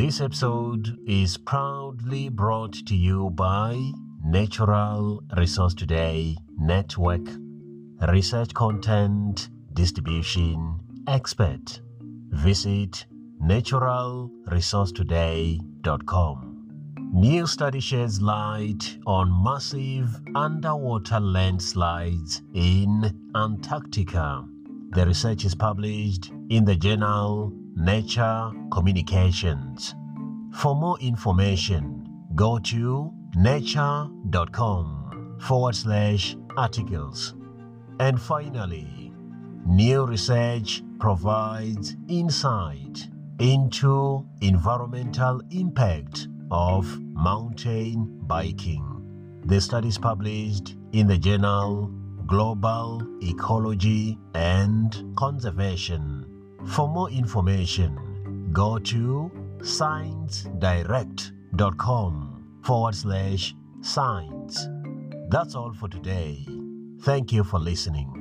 This episode is proudly brought to you by Natural Resource Today Network, Research Content Distribution Expert. Visit naturalresourcetoday.com. New study sheds light on massive underwater landslides in Antarctica. The research is published in the journal Nature Communications. For more information, go to nature.com forward slash articles. And finally, new research provides insight into environmental impact of mountain biking. The study is published in the journal Global Ecology and Conservation. For more information, go to sciencedirect.com forward slash science. That's all for today. Thank you for listening.